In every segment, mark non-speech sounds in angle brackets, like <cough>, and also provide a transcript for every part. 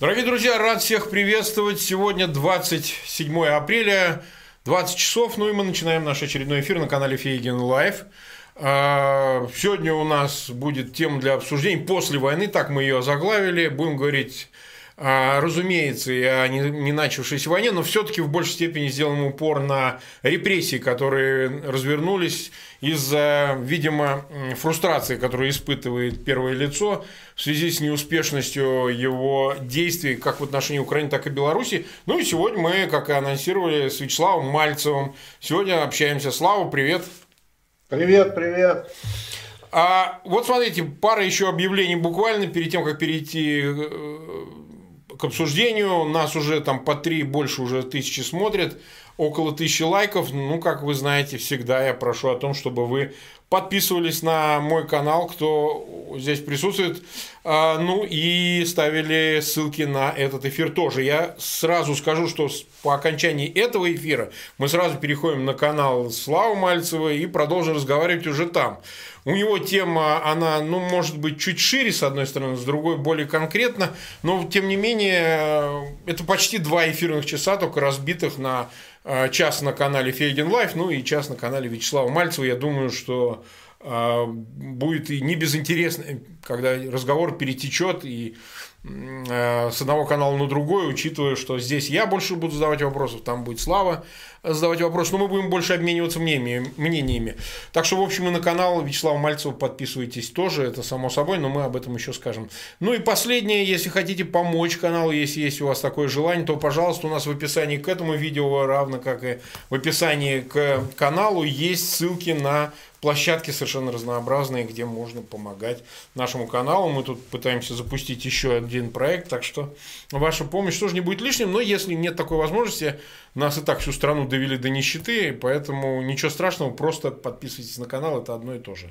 Дорогие друзья, рад всех приветствовать. Сегодня 27 апреля, 20 часов. Ну и мы начинаем наш очередной эфир на канале Фейгин Live. А, сегодня у нас будет тема для обсуждения после войны, так мы ее заглавили. Будем говорить разумеется, и о не начавшейся войне, но все-таки в большей степени сделаем упор на репрессии, которые развернулись из-за, видимо, фрустрации, которую испытывает первое лицо в связи с неуспешностью его действий как в отношении Украины, так и Беларуси. Ну и сегодня мы, как и анонсировали, с Вячеславом Мальцевым сегодня общаемся. Слава, привет! Привет, привет! А вот смотрите, пара еще объявлений буквально перед тем, как перейти э, к обсуждению. Нас уже там по три, больше уже тысячи смотрят, около тысячи лайков. Ну, как вы знаете, всегда я прошу о том, чтобы вы подписывались на мой канал, кто здесь присутствует, а, ну и ставили ссылки на этот эфир тоже. Я сразу скажу, что по окончании этого эфира мы сразу переходим на канал Славы Мальцева и продолжим разговаривать уже там. У него тема, она, ну, может быть, чуть шире, с одной стороны, с другой более конкретно, но, тем не менее, это почти два эфирных часа, только разбитых на э, час на канале Фейгин Live, ну и час на канале Вячеслава Мальцева. Я думаю, что э, будет и не безинтересно, когда разговор перетечет и Э, с одного канала на другой, учитывая, что здесь я больше буду задавать вопросов, там будет Слава задавать вопросы, но мы будем больше обмениваться мнениями. мнениями. Так что, в общем, и на канал Вячеслава Мальцева подписывайтесь тоже, это само собой, но мы об этом еще скажем. Ну и последнее, если хотите помочь каналу, если есть у вас такое желание, то, пожалуйста, у нас в описании к этому видео, равно как и в описании к каналу, есть ссылки на площадки совершенно разнообразные, где можно помогать нашему каналу. Мы тут пытаемся запустить еще один проект, так что ваша помощь тоже не будет лишним, но если нет такой возможности, нас и так всю страну довели до нищеты, поэтому ничего страшного, просто подписывайтесь на канал, это одно и то же.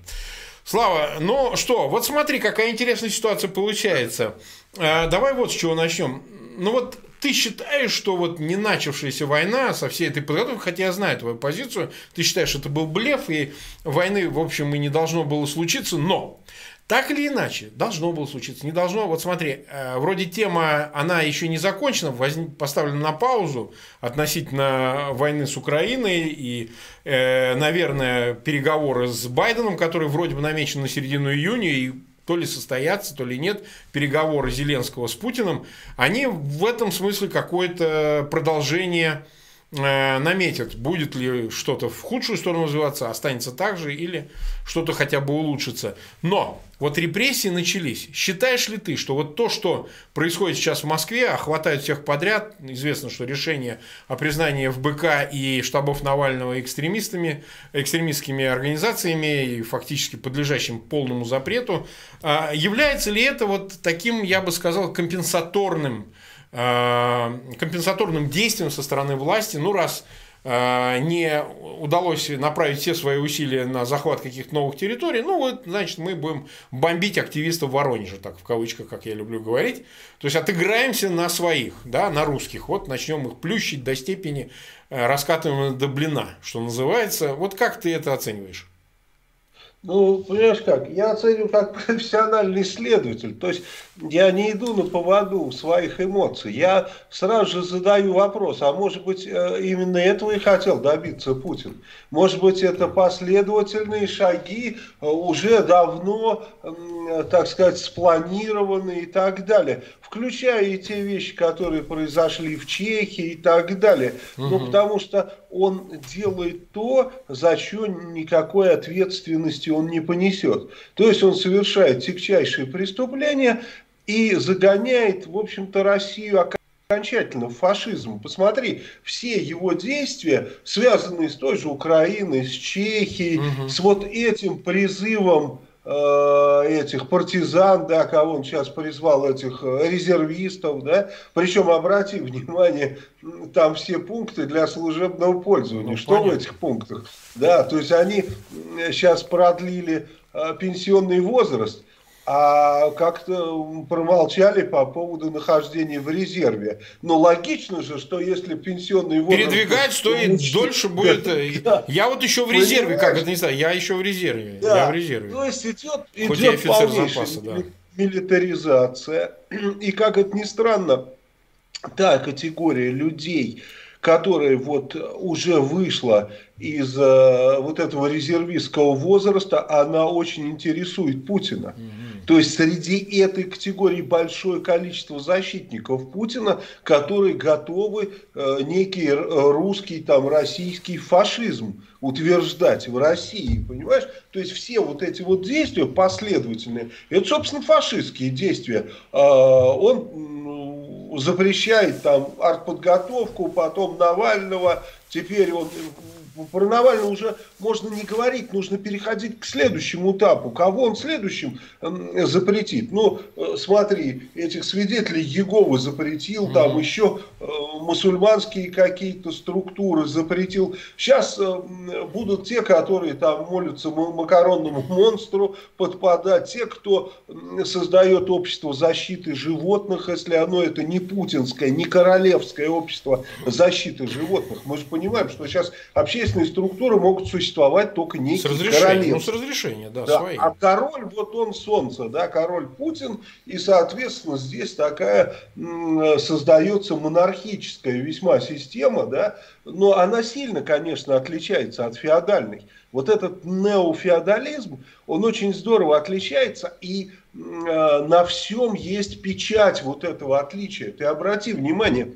Слава, ну что, вот смотри, какая интересная ситуация получается. А, давай вот с чего начнем. Ну вот ты считаешь, что вот не начавшаяся война со всей этой подготовкой, хотя я знаю твою позицию, ты считаешь, что это был блеф, и войны, в общем, и не должно было случиться, но так или иначе, должно было случиться, не должно. Вот смотри, э, вроде тема, она еще не закончена, поставлена на паузу относительно войны с Украиной и, э, наверное, переговоры с Байденом, которые вроде бы намечены на середину июня, и то ли состоятся, то ли нет, переговоры Зеленского с Путиным, они в этом смысле какое-то продолжение наметят, будет ли что-то в худшую сторону развиваться, останется так же или что-то хотя бы улучшится. Но вот репрессии начались. Считаешь ли ты, что вот то, что происходит сейчас в Москве, охватает всех подряд, известно, что решение о признании ФБК и штабов Навального экстремистами, экстремистскими организациями и фактически подлежащим полному запрету, а является ли это вот таким, я бы сказал, компенсаторным Э, компенсаторным действием со стороны власти, ну раз э, не удалось направить все свои усилия на захват каких-то новых территорий, ну вот, значит, мы будем бомбить активистов в Воронеже, так в кавычках, как я люблю говорить. То есть отыграемся на своих, да, на русских. Вот начнем их плющить до степени э, раскатываем до блина, что называется. Вот как ты это оцениваешь? Ну, понимаешь как, я оцениваю как <laughs> профессиональный исследователь, то есть я не иду на поводу своих эмоций, я сразу же задаю вопрос, а может быть э, именно этого и хотел добиться Путин, может быть это последовательные шаги э, уже давно, так сказать, спланированные и так далее, включая и те вещи, которые произошли в Чехии и так далее, угу. ну потому что он делает то, за что никакой ответственности он не понесет. То есть он совершает тягчайшие преступления и загоняет, в общем-то, Россию окончательно в фашизм. Посмотри, все его действия, связанные с той же Украиной, с Чехией, угу. с вот этим призывом этих партизан, да, кого он сейчас призвал, этих э, резервистов, да, причем обрати внимание, там все пункты для служебного пользования, ну, что понятно. в этих пунктах, да, то есть они сейчас продлили э, пенсионный возраст, а как-то промолчали по поводу нахождения в резерве. Но логично же, что если пенсионный возраст... Передвигать стоит лучше, дольше будет... Да, я вот еще в резерве, как это не знаю, я еще в резерве. Да. Я в резерве. То есть идет, идет полнейший запаса, да. милитаризация. <clears throat> И, как это ни странно, та категория людей, которая вот уже вышла из э, вот этого резервистского возраста, она очень интересует Путина. Угу. То есть среди этой категории большое количество защитников Путина, которые готовы э, некий русский, там, российский фашизм утверждать в России, понимаешь? То есть все вот эти вот действия последовательные, это, собственно, фашистские действия. Э, он запрещает там артподготовку, потом Навального, теперь он про Навального уже можно не говорить, нужно переходить к следующему этапу. Кого он следующим запретит? Ну, э, смотри, этих свидетелей Еговы запретил, mm-hmm. там еще э, мусульманские какие-то структуры запретил. Сейчас э, будут те, которые там молятся макаронному монстру подпадать, те, кто создает общество защиты животных, если оно это не путинское, не королевское общество защиты животных. Мы же понимаем, что сейчас общественные общественные структуры могут существовать только некие с разрешения, Ну, с разрешения, да, да, свои. А король, вот он солнце, да, король Путин, и, соответственно, здесь такая создается монархическая весьма система, да, но она сильно, конечно, отличается от феодальной. Вот этот неофеодализм, он очень здорово отличается, и э, на всем есть печать вот этого отличия. Ты обрати внимание,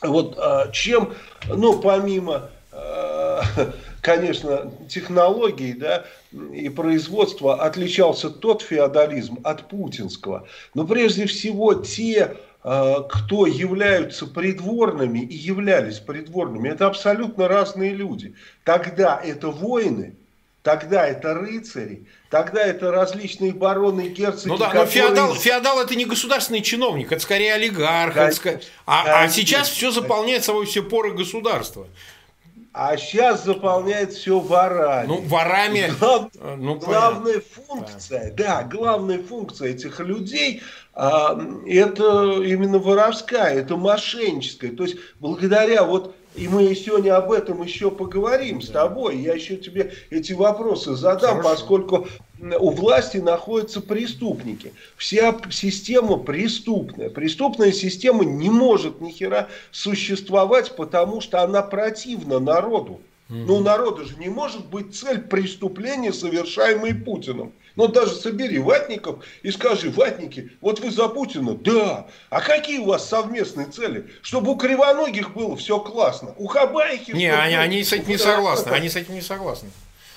вот э, чем, ну, помимо <laughs> конечно, технологий да, и производства отличался тот феодализм от путинского. Но прежде всего те, э, кто являются придворными и являлись придворными, это абсолютно разные люди. Тогда это воины, тогда это рыцари, тогда это различные бароны, герцоги. Ну да, которые... но феодал, феодал это не государственный чиновник, это скорее олигарх. Конечно, это... а, а сейчас все заполняет собой все поры государства. А сейчас заполняет все ворами. Ну, ворами. Глав... А, ну, главная функция, да. да, главная функция этих людей а, это именно воровская, это мошенническая. То есть, благодаря вот и мы сегодня об этом еще поговорим с тобой. Я еще тебе эти вопросы задам, Хорошо. поскольку у власти находятся преступники. Вся система преступная. Преступная система не может ни хера существовать, потому что она противна народу. Ну, у народа же не может быть цель преступления, совершаемой Путиным. Но ну, даже собери ватников и скажи, ватники, вот вы за Путина? Да. А какие у вас совместные цели? Чтобы у кривоногих было все классно. У Хабайхи... Не, они, они с этим не согласны. Они с этим не согласны.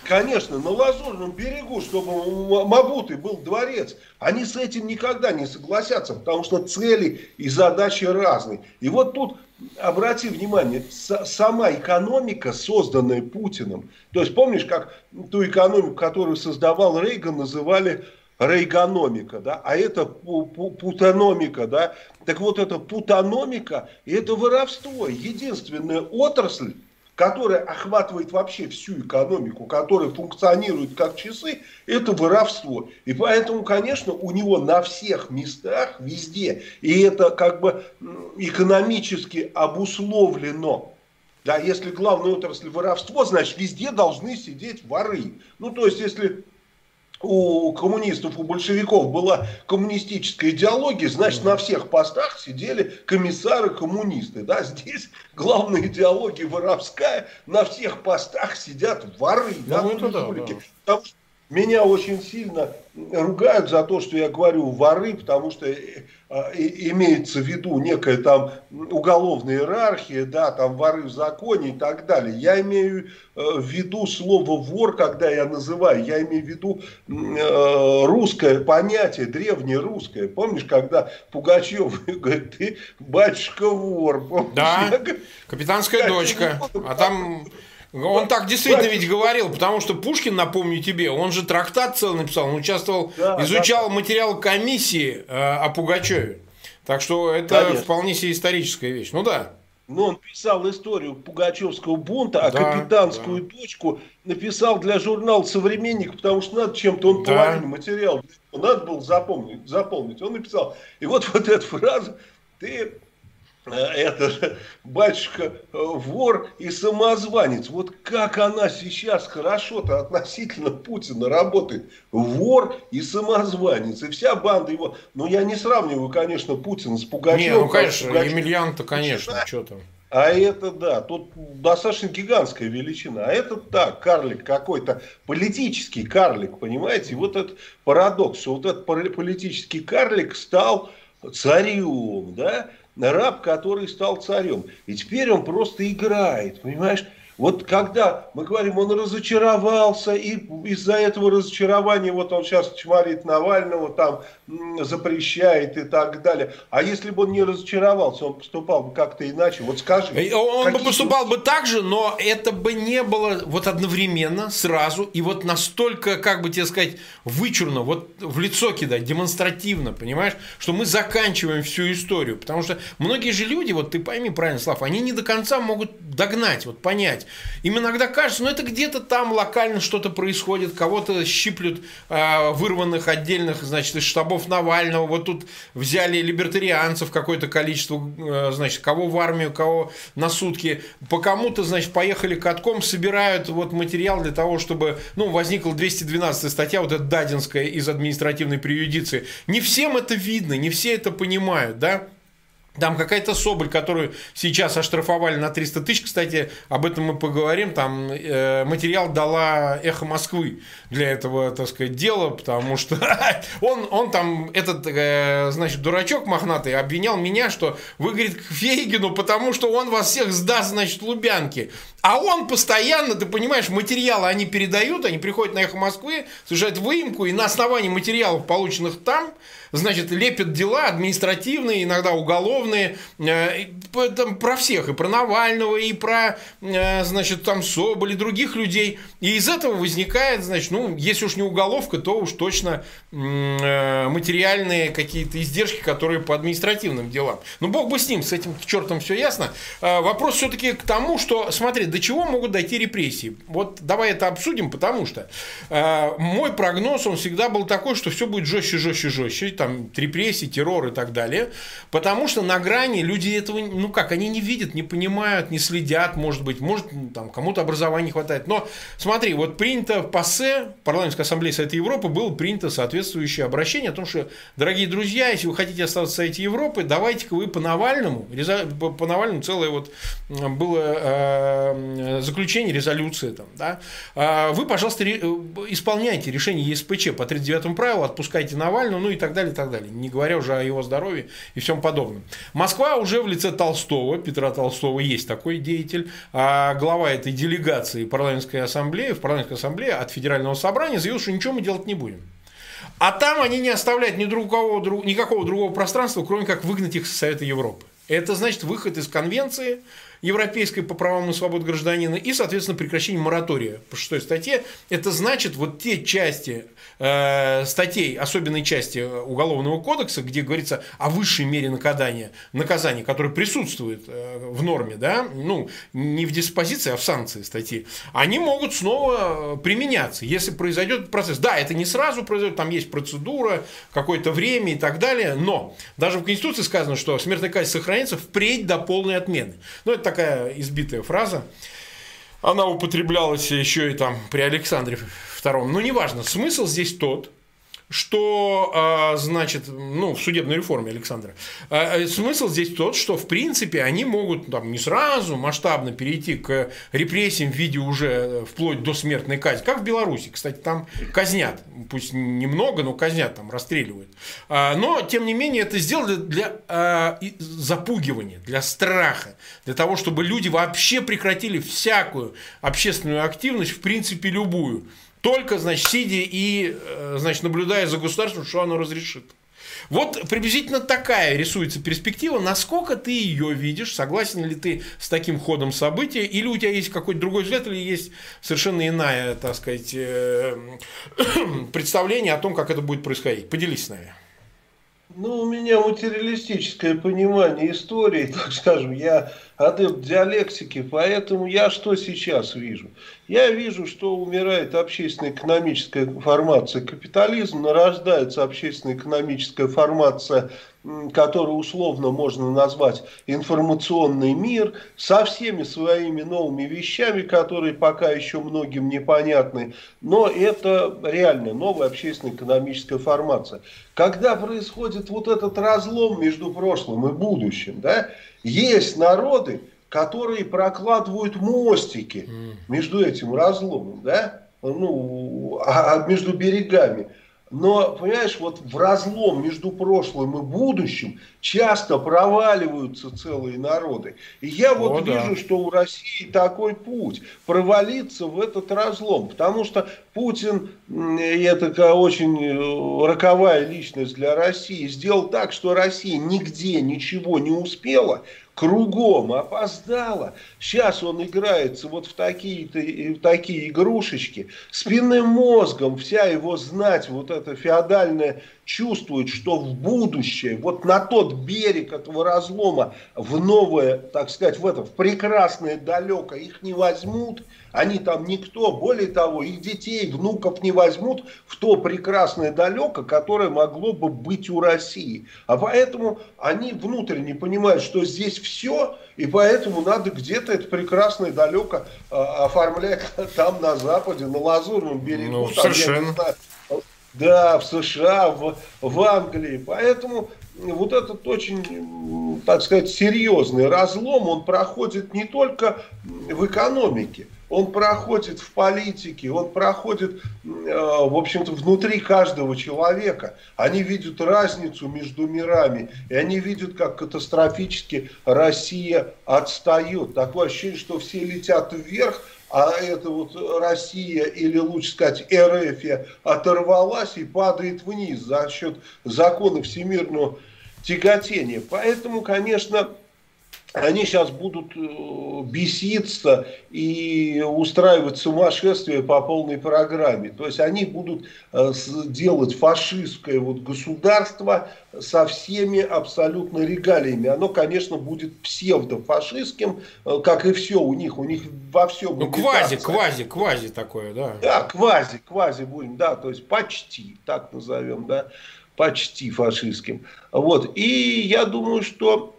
Конечно, на Лазурном берегу, чтобы у Мабуты был дворец. Они с этим никогда не согласятся, потому что цели и задачи разные. И вот тут, обрати внимание, сама экономика, созданная Путиным. То есть помнишь, как ту экономику, которую создавал Рейган, называли рейгономика, да, а это путаномика, да. Так вот, это путаномика, и это воровство. Единственная отрасль, которая охватывает вообще всю экономику, которая функционирует как часы, это воровство. И поэтому, конечно, у него на всех местах, везде, и это как бы экономически обусловлено. Да, если главная отрасль воровство, значит везде должны сидеть воры. Ну, то есть, если у коммунистов, у большевиков была коммунистическая идеология, значит, на всех постах сидели комиссары-коммунисты. Да? Здесь главная идеология воровская, на всех постах сидят воры. Да, ну, да, да. Потому что меня очень сильно ругают за то, что я говорю воры, потому что э, имеется в виду некая там уголовная иерархия, да, там воры в законе и так далее. Я имею э, в виду слово вор, когда я называю, я имею в виду э, русское понятие, древнее русское. Помнишь, когда Пугачев <laughs> говорит, ты батюшка вор. Помнишь? Да, капитанская дочка. А там он так действительно ведь говорил, потому что Пушкин, напомню тебе, он же трактат целый написал, он участвовал, да, изучал да. материал комиссии э, о Пугачеве. Так что это Конечно. вполне себе историческая вещь. Ну да. Но он писал историю Пугачевского бунта, а да, капитанскую да. дочку написал для журнала «Современник», потому что надо чем-то, он да. половину материал надо было запомнить, запомнить. Он написал. И вот, <laughs> вот эта фраза, ты это батюшка э, вор и самозванец. Вот как она сейчас хорошо-то относительно Путина работает. Вор и самозванец. И вся банда его... Ну, я не сравниваю, конечно, Путина с Пугачевым. Не, ну, конечно, Емельян-то, конечно, что там. А это, да, тут достаточно гигантская величина. А это, да, карлик какой-то, политический карлик, понимаете? И вот этот парадокс, что вот этот политический карлик стал царем, да? Раб, который стал царем. И теперь он просто играет, понимаешь? Вот когда мы говорим, он разочаровался, и из-за этого разочарования вот он сейчас чморит Навального, там запрещает и так далее. А если бы он не разочаровался, он поступал бы как-то иначе. Вот скажи. Он бы поступал бы так же, но это бы не было вот одновременно, сразу, и вот настолько, как бы тебе сказать, вычурно, вот в лицо кидать, демонстративно, понимаешь, что мы заканчиваем всю историю. Потому что многие же люди, вот ты пойми правильно, Слав, они не до конца могут догнать, вот понять. Им иногда кажется, ну это где-то там локально что-то происходит, кого-то щиплют э, вырванных отдельных, значит, из штабов Навального. Вот тут взяли либертарианцев какое-то количество, э, значит, кого в армию, кого на сутки. По кому-то, значит, поехали катком, собирают вот материал для того, чтобы, ну, возникла 212 статья, вот эта Дадинская из административной преюдиции. Не всем это видно, не все это понимают, да? Там какая-то Соболь, которую сейчас оштрафовали на 300 тысяч, кстати, об этом мы поговорим, там э, материал дала «Эхо Москвы» для этого, так сказать, дела, потому что <laughs> он, он там, этот, э, значит, дурачок мохнатый обвинял меня, что вы, говорит, к Фейгину, потому что он вас всех сдаст, значит, Лубянки. А он постоянно, ты понимаешь, материалы они передают, они приходят на «Эхо Москвы», совершают выемку, и на основании материалов, полученных там, значит, лепят дела административные, иногда уголовные, э, там, про всех, и про Навального, и про, э, значит, там Соболь, и других людей. И из этого возникает, значит, ну, если уж не уголовка, то уж точно э, материальные какие-то издержки, которые по административным делам. Ну, бог бы с ним, с этим чертом все ясно. Вопрос все-таки к тому, что, смотри, до чего могут дойти репрессии. Вот давай это обсудим, потому что мой прогноз, он всегда был такой, что все будет жестче, жестче, жестче там репрессии, террор и так далее. Потому что на грани люди этого, ну как, они не видят, не понимают, не следят, может быть, может там кому-то образования не хватает. Но смотри, вот принято в ПАСЕ, парламентской ассамблее Совета Европы, было принято соответствующее обращение о том, что, дорогие друзья, если вы хотите оставаться в Совете Европы, давайте-ка вы по Навальному, по Навальному целое вот было э, заключение, резолюция там, да, а вы, пожалуйста, исполняйте решение ЕСПЧ по 39 правилу, отпускайте Навального, ну и так далее, и так далее. Не говоря уже о его здоровье и всем подобном. Москва уже в лице Толстого, Петра Толстого есть такой деятель, а глава этой делегации парламентской ассамблеи, в парламентской ассамблее от Федерального собрания заявил, что ничего мы делать не будем. А там они не оставляют ни другого, никакого другого пространства, кроме как выгнать их с Совета Европы. Это значит выход из конвенции, Европейской по правам и свободам гражданина и, соответственно, прекращение моратория по шестой статье. Это значит, вот те части э, статей, особенной части Уголовного кодекса, где говорится о высшей мере наказания, наказания которое присутствует э, в норме, да, ну, не в диспозиции, а в санкции статьи, они могут снова применяться, если произойдет процесс. Да, это не сразу произойдет, там есть процедура, какое-то время и так далее, но даже в Конституции сказано, что смертная казнь сохранится впредь до полной отмены. Ну, это такая избитая фраза. Она употреблялась еще и там при Александре II. Но неважно, смысл здесь тот, что, а, значит, ну, в судебной реформе Александра, а, э, смысл здесь тот, что, в принципе, они могут там не сразу масштабно перейти к репрессиям в виде уже э, вплоть до смертной казни, как в Беларуси. Кстати, там казнят, пусть немного, но казнят, там расстреливают. А, но, тем не менее, это сделали для запугивания, для страха, для того, чтобы люди вообще прекратили всякую общественную активность, в принципе, любую только, значит, сидя и, э, значит, наблюдая за государством, что оно разрешит. Вот приблизительно такая рисуется перспектива. Насколько ты ее видишь? Согласен ли ты с таким ходом событий? Или у тебя есть какой-то другой взгляд, или есть совершенно иная, так сказать, э, <clears throat> представление о том, как это будет происходить? Поделись с нами. Ну, у меня материалистическое понимание истории, <laughs> так скажем, я адепт диалектики, поэтому я что сейчас вижу? Я вижу, что умирает общественно-экономическая формация капитализм, нарождается общественно-экономическая формация который условно можно назвать информационный мир, со всеми своими новыми вещами, которые пока еще многим непонятны. Но это реально новая общественно-экономическая формация. Когда происходит вот этот разлом между прошлым и будущим, да, есть народы, которые прокладывают мостики между этим разломом, да, ну, а, а между берегами. Но, понимаешь, вот в разлом между прошлым и будущим часто проваливаются целые народы. И я вот О, вижу, да. что у России такой путь провалиться в этот разлом. Потому что Путин, это очень э, роковая личность для России, сделал так, что Россия нигде ничего не успела, кругом опоздала. Сейчас он играется вот в такие, в такие игрушечки. Спинным мозгом вся его знать, вот это феодальное, чувствует, что в будущее, вот на тот берег этого разлома, в новое, так сказать, в это, в прекрасное далеко, их не возьмут, они там никто, более того, их детей, внуков не возьмут в то прекрасное далеко, которое могло бы быть у России. А поэтому они внутренне понимают, что здесь все, и поэтому надо где-то это прекрасное далеко а, оформлять <laughs> там на Западе, на Лазурном берегу. Ну, там, совершенно. Знаю, да, в США, в, в Англии. Поэтому вот этот очень, так сказать, серьезный разлом, он проходит не только в экономике, он проходит в политике, он проходит, э, в общем-то, внутри каждого человека. Они видят разницу между мирами, и они видят, как катастрофически Россия отстает. Такое ощущение, что все летят вверх, а это вот Россия, или лучше сказать РФ, оторвалась и падает вниз за счет закона всемирного тяготения. Поэтому, конечно, они сейчас будут э, беситься и устраивать сумасшествие по полной программе. То есть они будут э, делать фашистское вот государство со всеми абсолютно регалиями. Оно, конечно, будет псевдофашистским, э, как и все у них. У них во всем... Ну, квази, квази, квази такое, да. Да, квази, квази будем, да, то есть почти, так назовем, да, почти фашистским. Вот, и я думаю, что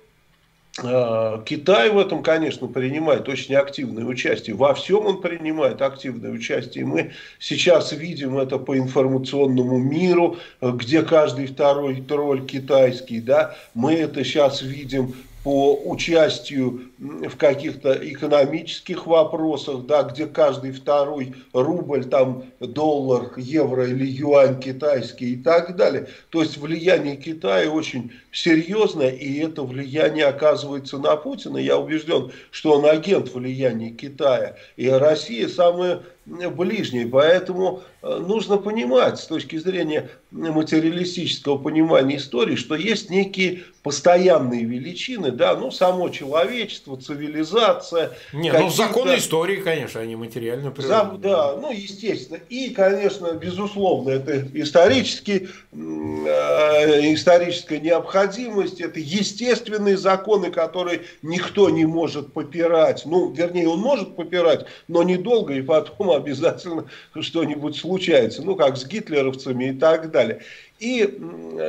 Китай в этом, конечно, принимает очень активное участие. Во всем он принимает активное участие. Мы сейчас видим это по информационному миру, где каждый второй тролль китайский. Да? Мы это сейчас видим по участию в каких-то экономических вопросах, да, где каждый второй рубль, там доллар, евро или юань китайский и так далее. То есть влияние Китая очень серьезное, и это влияние оказывается на Путина. Я убежден, что он агент влияния Китая. И Россия самая ближней. Поэтому э, нужно понимать с точки зрения материалистического понимания истории, что есть некие постоянные величины, да, ну, само человечество, цивилизация. Не, ну, законы истории, конечно, они материально природы. Да, ну, естественно. И, конечно, безусловно, это исторический, э, историческая необходимость, это естественные законы, которые никто не может попирать. Ну, вернее, он может попирать, но недолго, и потом обязательно что-нибудь случается, ну, как с гитлеровцами и так далее. И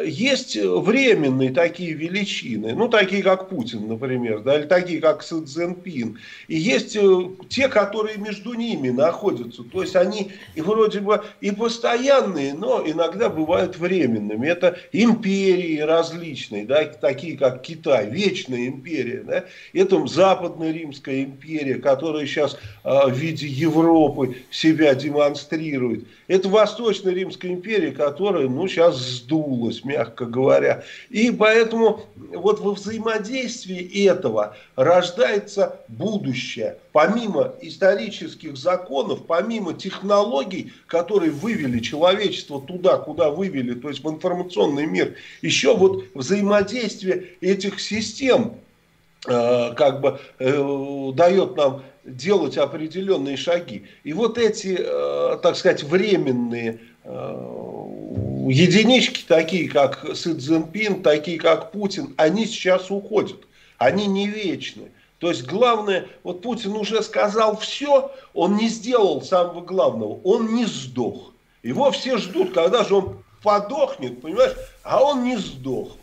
есть временные такие величины, ну, такие как Путин, например, да, или такие как Си Цзиньпин. И есть э, те, которые между ними находятся. То есть они и вроде бы и постоянные, но иногда бывают временными. Это империи различные, да, такие как Китай, вечная империя. Да. Это Западная Римская империя, которая сейчас э, в виде Европы себя демонстрирует. Это Восточная Римская империя, которая ну, сейчас сдулась, мягко говоря. И поэтому вот во взаимодействии этого рождается будущее. Помимо исторических законов, помимо технологий, которые вывели человечество туда, куда вывели, то есть в информационный мир, еще вот взаимодействие этих систем э, как бы э, дает нам делать определенные шаги. И вот эти, э, так сказать, временные э, единички, такие как Си Цзиньпин, такие как Путин, они сейчас уходят. Они не вечны. То есть главное, вот Путин уже сказал все, он не сделал самого главного, он не сдох. Его все ждут, когда же он подохнет, понимаешь, а он не сдох.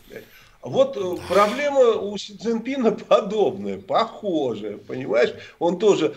Вот э, проблема у Си Цзиньпина <laughs> подобная, похожая, понимаешь? Он тоже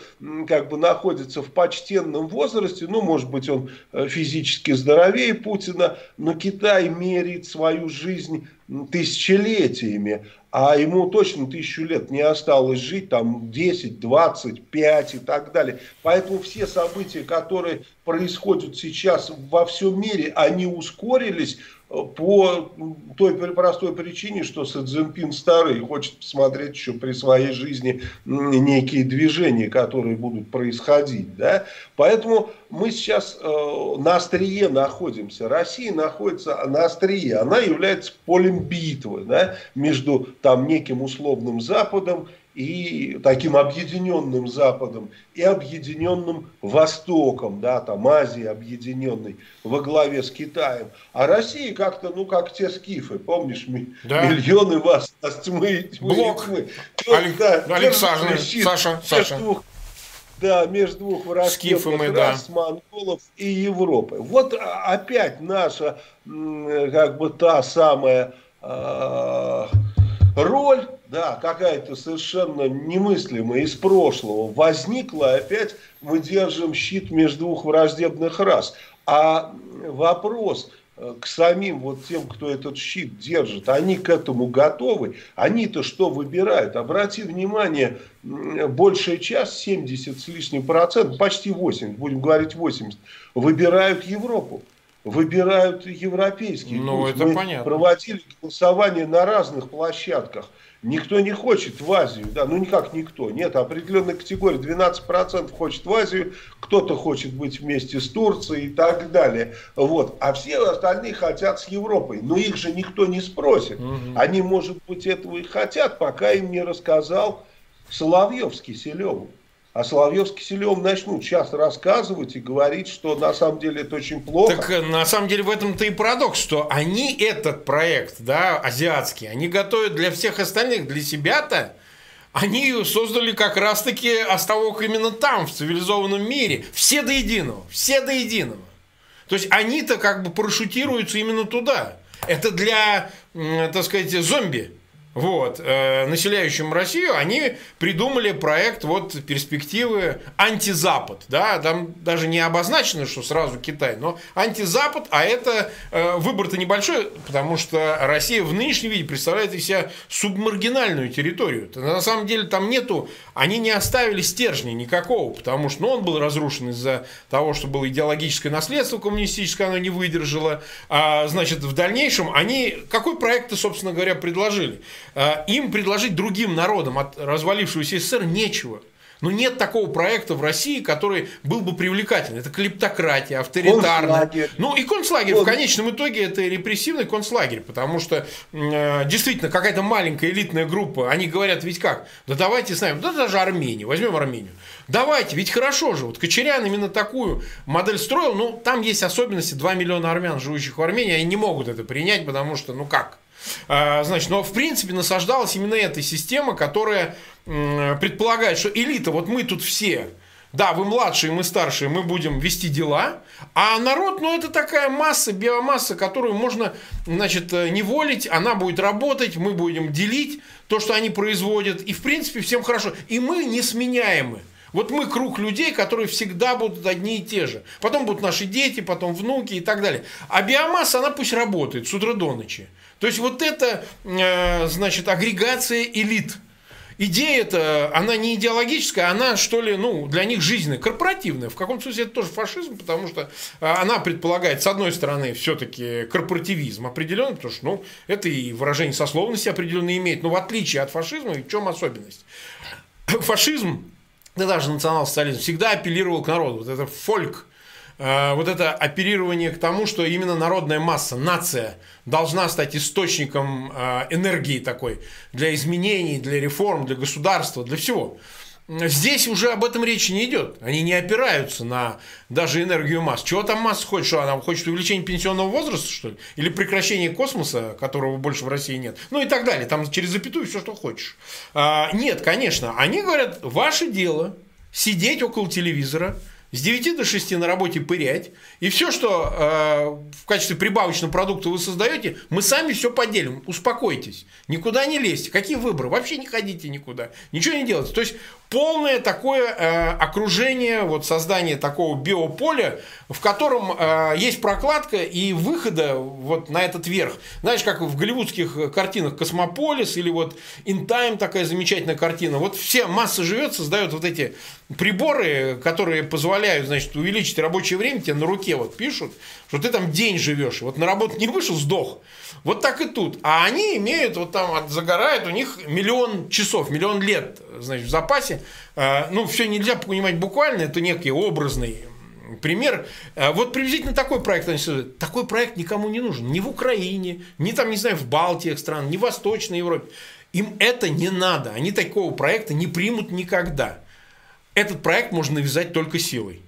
как бы находится в почтенном возрасте, ну, может быть, он э, физически здоровее Путина, но Китай мерит свою жизнь тысячелетиями, а ему точно тысячу лет не осталось жить, там 10, 25 и так далее. Поэтому все события, которые происходят сейчас во всем мире, они ускорились по той простой причине, что Си Цзиньпин старый хочет посмотреть еще при своей жизни некие движения, которые будут происходить. Да? Поэтому мы сейчас э, на острие находимся. Россия находится на острие. Она является полем битвы да? между там, неким условным Западом и таким объединенным Западом, и объединенным Востоком, да, там Азии объединенной во главе с Китаем. А Россия как-то, ну, как те скифы, помнишь, да. миллионы вас, нас тьмы, тьмы, Блок. тьмы. Олег, да, Александр, Саша, Саша. Да, между двух враждебных рас, да. монголов и Европы. Вот опять наша, как бы та самая э, роль да, какая-то совершенно немыслимая из прошлого возникла, опять мы держим щит между двух враждебных рас. А вопрос к самим вот тем, кто этот щит держит, они к этому готовы, они-то что выбирают? Обрати внимание, большая часть, 70 с лишним процентов, почти 80, будем говорить 80, выбирают Европу выбирают европейские. Ну, это Мы понятно. проводили голосование на разных площадках. Никто не хочет в Азию, да, ну никак никто, нет, определенная категория, 12% хочет в Азию, кто-то хочет быть вместе с Турцией и так далее, вот, а все остальные хотят с Европой, но их же никто не спросит, угу. они, может быть, этого и хотят, пока им не рассказал Соловьев с Киселевым. А Соловьев с Киселевым начнут сейчас рассказывать и говорить, что на самом деле это очень плохо. Так э, на самом деле в этом-то и парадокс, что они этот проект, да, азиатский, они готовят для всех остальных, для себя-то, они создали как раз-таки оставок именно там, в цивилизованном мире. Все до единого, все до единого. То есть они-то как бы парашютируются именно туда. Это для, так сказать, зомби вот, э, населяющим Россию, они придумали проект вот перспективы антизапад, да, там даже не обозначено, что сразу Китай, но антизапад, а это э, выбор-то небольшой, потому что Россия в нынешнем виде представляет из себя субмаргинальную территорию. На самом деле там нету, они не оставили стержня никакого, потому что ну, он был разрушен из-за того, что было идеологическое наследство коммунистическое, оно не выдержало, а, значит, в дальнейшем они, какой проект-то, собственно говоря, предложили? Э, им предложить другим народам от развалившегося СССР нечего. Но нет такого проекта в России, который был бы привлекательный. Это клептократия, авторитарная. Ну и концлагерь. В конечном итоге это репрессивный концлагерь. Потому что э, действительно какая-то маленькая элитная группа, они говорят, ведь как? Да давайте с нами, да даже Армению, возьмем Армению. Давайте, ведь хорошо же. Вот Кочерян именно такую модель строил. Ну, там есть особенности. 2 миллиона армян, живущих в Армении, они не могут это принять, потому что, ну как? А, значит, но в принципе насаждалась именно эта система, которая предполагает, что элита, вот мы тут все, да, вы младшие, мы старшие, мы будем вести дела, а народ, ну, это такая масса, биомасса, которую можно, значит, э, неволить, она будет работать, мы будем делить то, что они производят, и, в принципе, всем хорошо. И мы несменяемы. Вот мы круг людей, которые всегда будут одни и те же. Потом будут наши дети, потом внуки и так далее. А биомасса, она пусть работает с утра до ночи. То есть вот это, э, значит, агрегация элит. Идея эта, она не идеологическая, она, что ли, ну, для них жизненная, корпоративная. В каком смысле это тоже фашизм, потому что э, она предполагает, с одной стороны, все-таки корпоративизм определенный, потому что, ну, это и выражение сословности определенно имеет, но в отличие от фашизма, в чем особенность? Фашизм, да даже национал-социализм, всегда апеллировал к народу. Вот это фольк, вот это оперирование к тому, что именно народная масса, нация должна стать источником э, энергии такой для изменений, для реформ, для государства, для всего. здесь уже об этом речи не идет. Они не опираются на даже энергию масс. Чего там масса хочет? Что она хочет увеличения пенсионного возраста, что ли? Или прекращение космоса, которого больше в России нет? Ну и так далее. Там через запятую все, что хочешь. А, нет, конечно. Они говорят, ваше дело сидеть около телевизора, с 9 до 6 на работе пырять, и все, что э, в качестве прибавочного продукта вы создаете, мы сами все поделим. Успокойтесь. Никуда не лезьте. Какие выборы? Вообще не ходите никуда. Ничего не делайте. То есть полное такое э, окружение, вот создание такого биополя, в котором э, есть прокладка и выхода вот на этот верх. Знаешь, как в голливудских картинах «Космополис» или вот «In Time» такая замечательная картина. Вот все масса живет, создают вот эти приборы, которые позволяют, значит, увеличить рабочее время, тебе на руке вот пишут, что ты там день живешь, вот на работу не вышел, сдох. Вот так и тут. А они имеют, вот там загорают, у них миллион часов, миллион лет, значит, в запасе. А, ну, все нельзя понимать буквально, это некий образный пример. А, вот приблизительно такой проект они создают. Такой проект никому не нужен. Ни в Украине, ни там, не знаю, в Балтиях стран, ни в Восточной Европе. Им это не надо. Они такого проекта не примут никогда. Этот проект можно навязать только силой.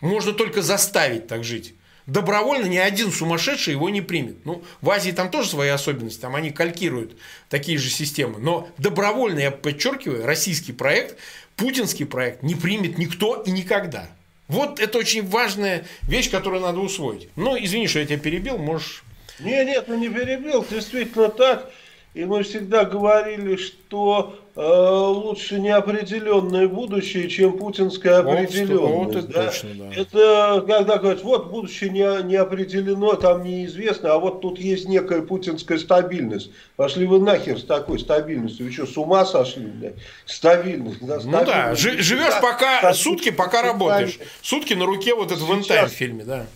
Можно только заставить так жить. Добровольно ни один сумасшедший его не примет. Ну, в Азии там тоже свои особенности, там они калькируют такие же системы. Но добровольно, я подчеркиваю, российский проект, путинский проект не примет никто и никогда. Вот это очень важная вещь, которую надо усвоить. Ну, извини, что я тебя перебил, можешь... Нет, нет, ну не перебил, действительно так. И мы всегда говорили, что лучше неопределенное будущее, чем путинская определенность. Вот, вот это, да? точно, да. это когда говорят, вот будущее не, не определено, там неизвестно, а вот тут есть некая путинская стабильность. Пошли вы нахер с такой стабильностью. Вы что, с ума сошли? Да? Стабильность. Да, стабильность. Ну да, живешь пока, стабильность. сутки пока работаешь. Сутки на руке вот это Сейчас, в фильме, да.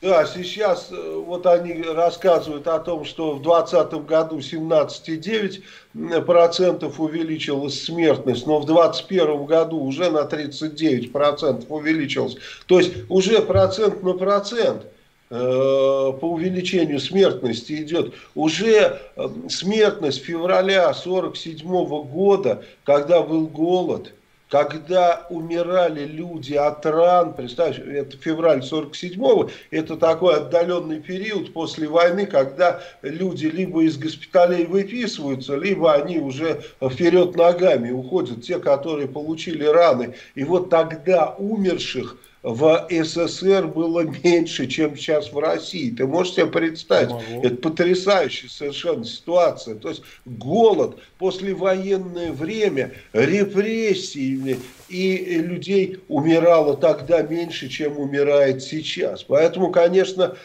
Да, сейчас э, вот они рассказывают о том, что в 2020 году 17,9% увеличилась смертность, но в 2021 году уже на 39% увеличилась. То есть уже процент на процент э, по увеличению смертности идет. Уже э, смертность февраля 1947 года, когда был голод – когда умирали люди от ран, представь, это февраль 47-го, это такой отдаленный период после войны, когда люди либо из госпиталей выписываются, либо они уже вперед ногами уходят, те, которые получили раны. И вот тогда умерших в СССР было меньше, чем сейчас в России. Ты можешь себе представить? Это потрясающая совершенно ситуация. То есть голод, послевоенное время, репрессии, и людей умирало тогда меньше, чем умирает сейчас. Поэтому, конечно,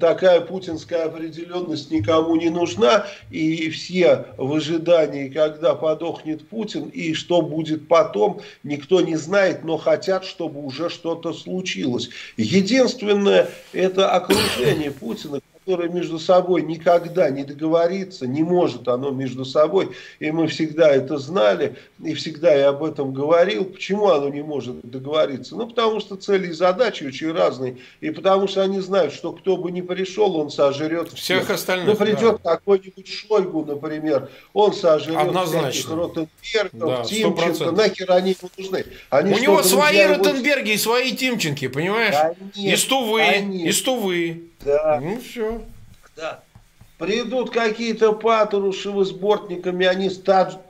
такая путинская определенность никому не нужна, и все в ожидании, когда подохнет Путин, и что будет потом, никто не знает, но хотят, чтобы уже что-то случилось. Единственное, это окружение Путина, которое между собой никогда не договорится, не может оно между собой, и мы всегда это знали, и всегда я об этом говорил. Почему оно не может договориться? Ну, потому что цели и задачи очень разные, и потому что они знают, что кто бы ни пришел, он сожрет всех. всех остальных. Ну, придет да. какой-нибудь Шойгу, например, он сожрет Однозначно. всяких Ротенбергов, да, Тимченко, нахер они ему нужны. Они У него свои. Ротенберги и свои Тимченки, понимаешь? Конечно, и Стувы, конечно. и Стувы. Да. Ну все. Да. Придут какие-то Патрушевы с бортниками, они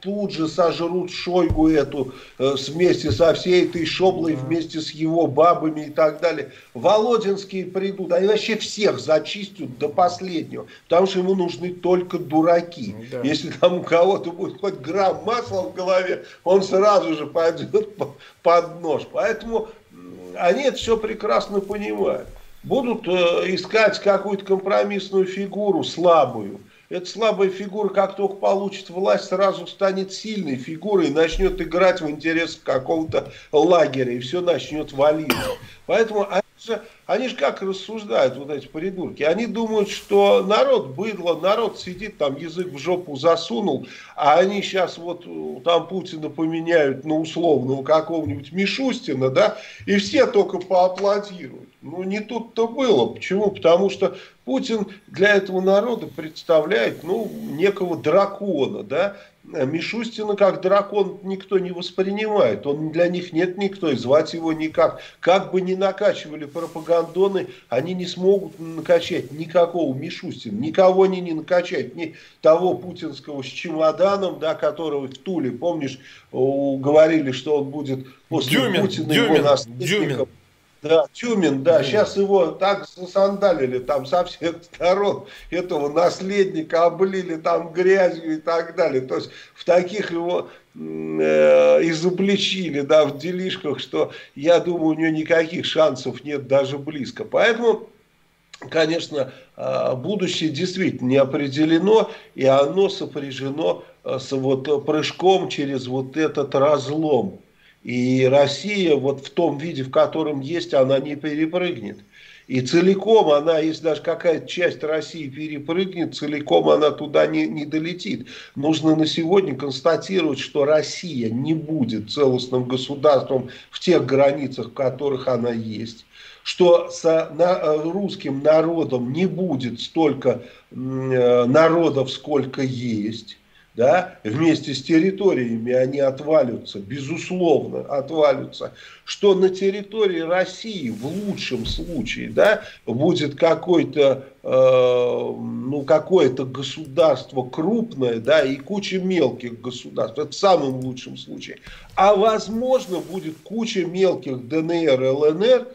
тут же сожрут Шойгу эту э, вместе со всей этой шоблой, да. вместе с его бабами и так далее. Володинские придут, они вообще всех зачистят до последнего, потому что ему нужны только дураки. Да. Если там у кого-то будет хоть грамм масла в голове, он сразу же пойдет <laughs> под нож. Поэтому они это все прекрасно понимают будут э, искать какую-то компромиссную фигуру, слабую. Эта слабая фигура, как только получит власть, сразу станет сильной фигурой и начнет играть в интересах какого-то лагеря, и все начнет валиться. Поэтому они же, они же как рассуждают, вот эти придурки, они думают, что народ быдло, народ сидит там, язык в жопу засунул, а они сейчас вот э, там Путина поменяют на условного какого-нибудь Мишустина, да, и все только поаплодируют. Ну, не тут-то было. Почему? Потому что Путин для этого народа представляет, ну, некого дракона, да, Мишустина как дракон никто не воспринимает. Он для них нет никто, и звать его никак. Как бы ни накачивали пропагандоны, они не смогут накачать никакого Мишустина. Никого они не накачают. Ни того путинского с чемоданом, да, которого в Туле, помнишь, говорили, что он будет после Дюмин, Путина Дюмин, его наследником. Дюмин. Да, Тюмин, да, сейчас его так засандалили там со всех <laughs> сторон, этого наследника облили там грязью и так далее. То есть в таких его э, изобличили, да, в делишках, что я думаю, у него никаких шансов нет даже близко. Поэтому конечно, э, будущее действительно не определено, и оно сопряжено э, с вот прыжком через вот этот разлом и Россия вот в том виде, в котором есть, она не перепрыгнет. И целиком она, если даже какая-то часть России перепрыгнет, целиком она туда не, не долетит. Нужно на сегодня констатировать, что Россия не будет целостным государством в тех границах, в которых она есть. Что с на, русским народом не будет столько э, народов, сколько есть да, вместе с территориями они отвалятся, безусловно отвалятся, что на территории России в лучшем случае да, будет какой-то э, ну, какое-то государство крупное да, и куча мелких государств, это в самом лучшем случае. А возможно будет куча мелких ДНР, ЛНР,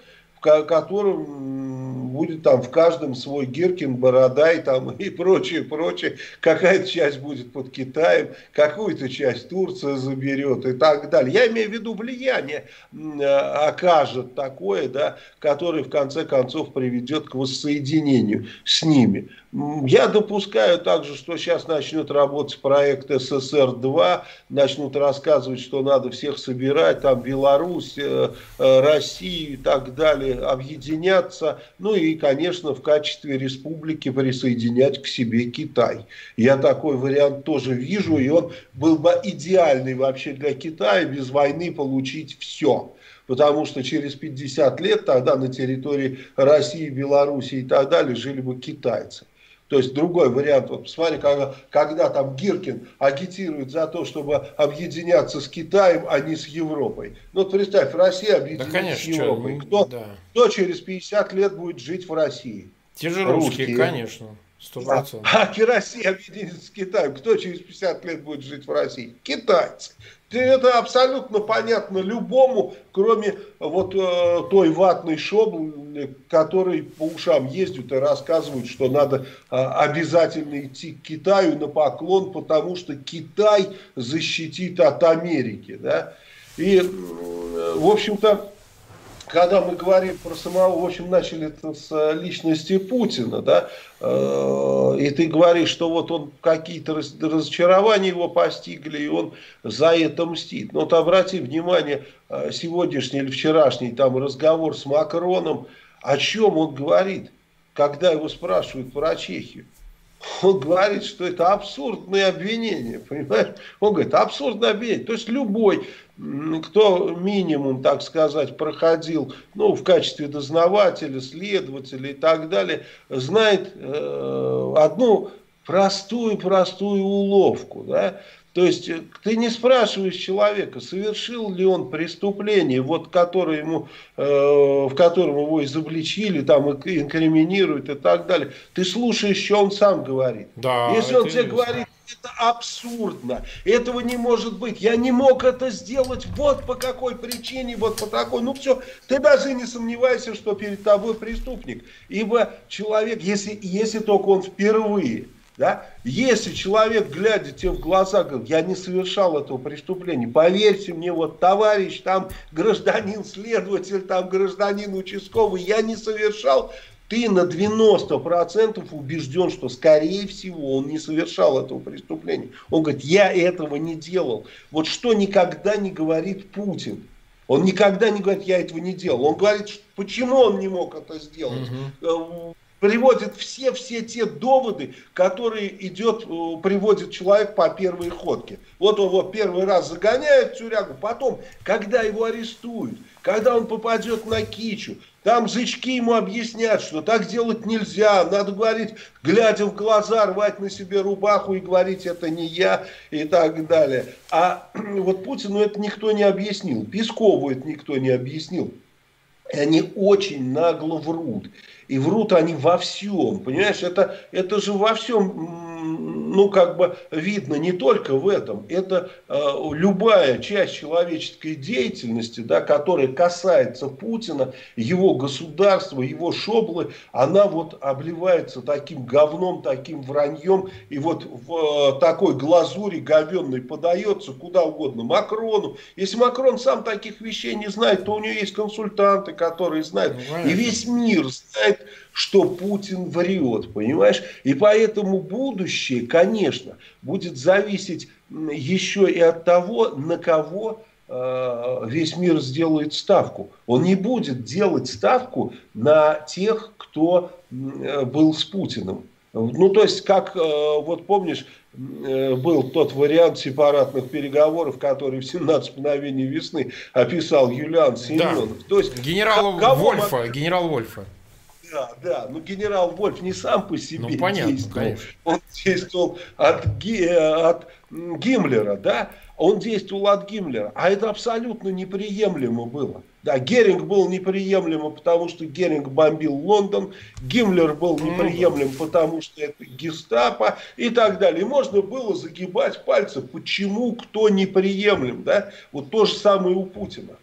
в котором будет там в каждом свой Гиркин, Бородай там <laughs> и прочее, прочее. Какая-то часть будет под Китаем, какую-то часть Турция заберет и так далее. Я имею в виду влияние окажет такое, да, которое в конце концов приведет к воссоединению с ними. Я допускаю также, что сейчас начнет работать проект СССР-2, начнут рассказывать, что надо всех собирать, там Беларусь, э, э, Россию и так далее, объединяться, ну и, конечно, в качестве республики присоединять к себе Китай. Я такой вариант тоже вижу, и он был бы идеальный вообще для Китая, без войны получить все потому что через 50 лет тогда на территории России, Беларуси и так далее жили бы китайцы. То есть другой вариант. Вот посмотри, когда, когда там Гиркин агитирует за то, чтобы объединяться с Китаем, а не с Европой. Ну вот представь, Россия объединяется да, конечно, с Европой. Что, кто, да. кто через 50 лет будет жить в России? Те же русские, русские. конечно. 100%. А, а Россия объединится с Китаем. Кто через 50 лет будет жить в России? Китайцы. Это абсолютно понятно любому, кроме вот э, той ватной шоблы, который по ушам ездят и рассказывают, что надо э, обязательно идти к Китаю на поклон, потому что Китай защитит от Америки. Да? И, э, в общем-то, когда мы говорим про самого, в общем, начали с личности Путина, да, э, и ты говоришь, что вот он какие-то разочарования его постигли, и он за это мстит. Но вот обрати внимание, э, сегодняшний или вчерашний там разговор с Макроном, о чем он говорит, когда его спрашивают про Чехию. Он говорит, что это абсурдные обвинения, понимаешь? Он говорит, абсурдное обвинение. То есть любой кто минимум, так сказать, проходил ну, в качестве дознавателя, следователя и так далее, знает э, одну простую-простую уловку. Да? То есть э, ты не спрашиваешь человека, совершил ли он преступление, вот, которое ему, э, в котором его изобличили, там, инкриминируют и так далее. Ты слушаешь, что он сам говорит. Да, Если он тебе говорит, это абсурдно, этого не может быть, я не мог это сделать, вот по какой причине, вот по такой, ну все, ты даже не сомневайся, что перед тобой преступник. Ибо человек, если, если только он впервые да? Если человек, глядя тебе в глаза, говорит, я не совершал этого преступления, поверьте мне, вот товарищ, там гражданин следователь, там гражданин участковый, я не совершал, ты на 90% убежден, что скорее всего он не совершал этого преступления. Он говорит, я этого не делал. Вот что никогда не говорит Путин. Он никогда не говорит, я этого не делал. Он говорит, почему он не мог это сделать. Угу приводит все-все те доводы, которые идет, э, приводит человек по первой ходке. Вот вот первый раз загоняет в тюрягу, потом, когда его арестуют, когда он попадет на кичу, там зычки ему объяснят, что так делать нельзя, надо говорить, глядя в глаза, рвать на себе рубаху и говорить, это не я и так далее. А <clears throat> вот Путину это никто не объяснил, Пескову это никто не объяснил. И они очень нагло врут. И врут они во всем. Понимаешь, это, это же во всем ну, как бы видно не только в этом. Это э, любая часть человеческой деятельности, да, которая касается Путина, его государства, его шоблы, она вот обливается таким говном, таким враньем. И вот в э, такой глазури говенной подается куда угодно. Макрону. Если Макрон сам таких вещей не знает, то у него есть консультанты, которые знают. Ну, и весь мир знает, что Путин врет, понимаешь? И поэтому будущее, конечно, будет зависеть еще и от того, на кого э, весь мир сделает ставку. Он не будет делать ставку на тех, кто э, был с Путиным. Ну, то есть, как, э, вот помнишь, был тот вариант сепаратных переговоров, который в 17 мгновений весны описал Юлиан Семенов. Да. То есть, генерал Вольфа, генерал Вольфа. Да, да, но генерал Вольф не сам по себе ну, понятно, действовал. Конечно. Он действовал от, от Гиммлера, да, он действовал от Гиммлера. А это абсолютно неприемлемо было. Да, Геринг был неприемлемо, потому что Геринг бомбил Лондон, Гиммлер был ну неприемлем, потому что это гестапо и так далее. И можно было загибать пальцы, почему кто неприемлем. Да? Вот то же самое у Путина.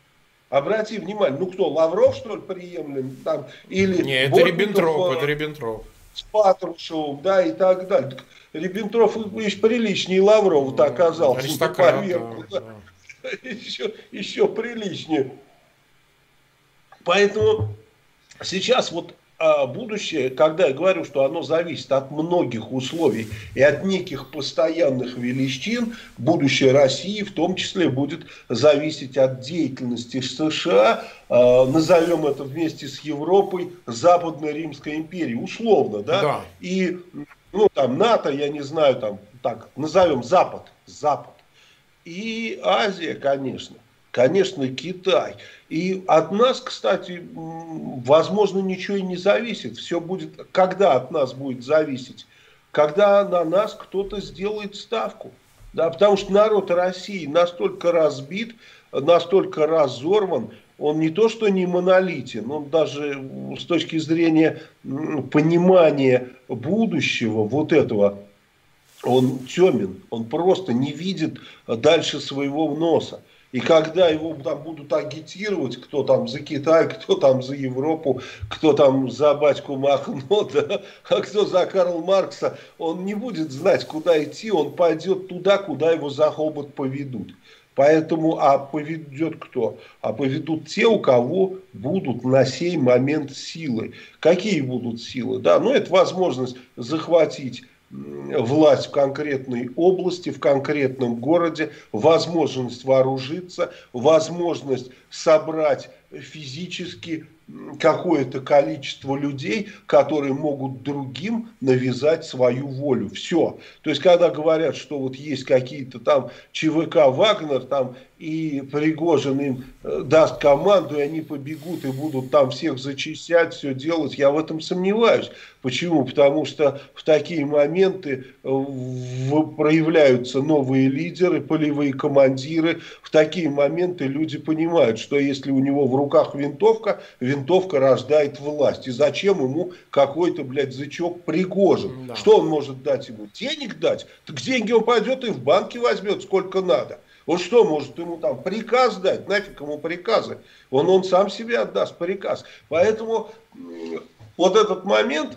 Обрати внимание, ну кто, Лавров, что ли, приемлем? Там, или Не, это Риббентроп, это Риббентроп. С Патрушевым, да, и так далее. Риббентроп еще приличнее Лаврова-то оказался. Аристократ, да, да. <laughs> Еще, еще приличнее. Поэтому сейчас вот а будущее, когда я говорю, что оно зависит от многих условий и от неких постоянных величин, будущее России в том числе будет зависеть от деятельности США, а, назовем это вместе с Европой, Западной Римской империи, условно, да? да. И, ну, там, НАТО, я не знаю, там, так, назовем Запад, Запад. И Азия, конечно. Конечно, Китай. И от нас, кстати, возможно, ничего и не зависит. Все будет, когда от нас будет зависеть? Когда на нас кто-то сделает ставку. Да, потому что народ России настолько разбит, настолько разорван, он не то что не монолитен, он даже с точки зрения понимания будущего вот этого, он темен, он просто не видит дальше своего носа. И когда его там будут агитировать, кто там за Китай, кто там за Европу, кто там за батьку Махно, <laughs> да, а кто за Карл Маркса, он не будет знать, куда идти, он пойдет туда, куда его за хобот поведут. Поэтому, а поведет кто? А поведут те, у кого будут на сей момент силы. Какие будут силы? Да, ну это возможность захватить власть в конкретной области, в конкретном городе, возможность вооружиться, возможность собрать физически какое-то количество людей, которые могут другим навязать свою волю. Все. То есть, когда говорят, что вот есть какие-то там ЧВК Вагнер, там и Пригожин им э, даст команду, и они побегут и будут там всех зачищать, все делать, я в этом сомневаюсь. Почему? Потому что в такие моменты э, проявляются новые лидеры, полевые командиры. В такие моменты люди понимают, что если у него в руках винтовка, винтовка рождает власть. И зачем ему какой-то, блядь, зычок Пригожин? Да. Что он может дать ему? Денег дать? Так деньги он пойдет и в банке возьмет сколько надо. Он что, может ему там приказ дать? Нафиг ему приказы? Он, он сам себе отдаст приказ. Поэтому вот этот момент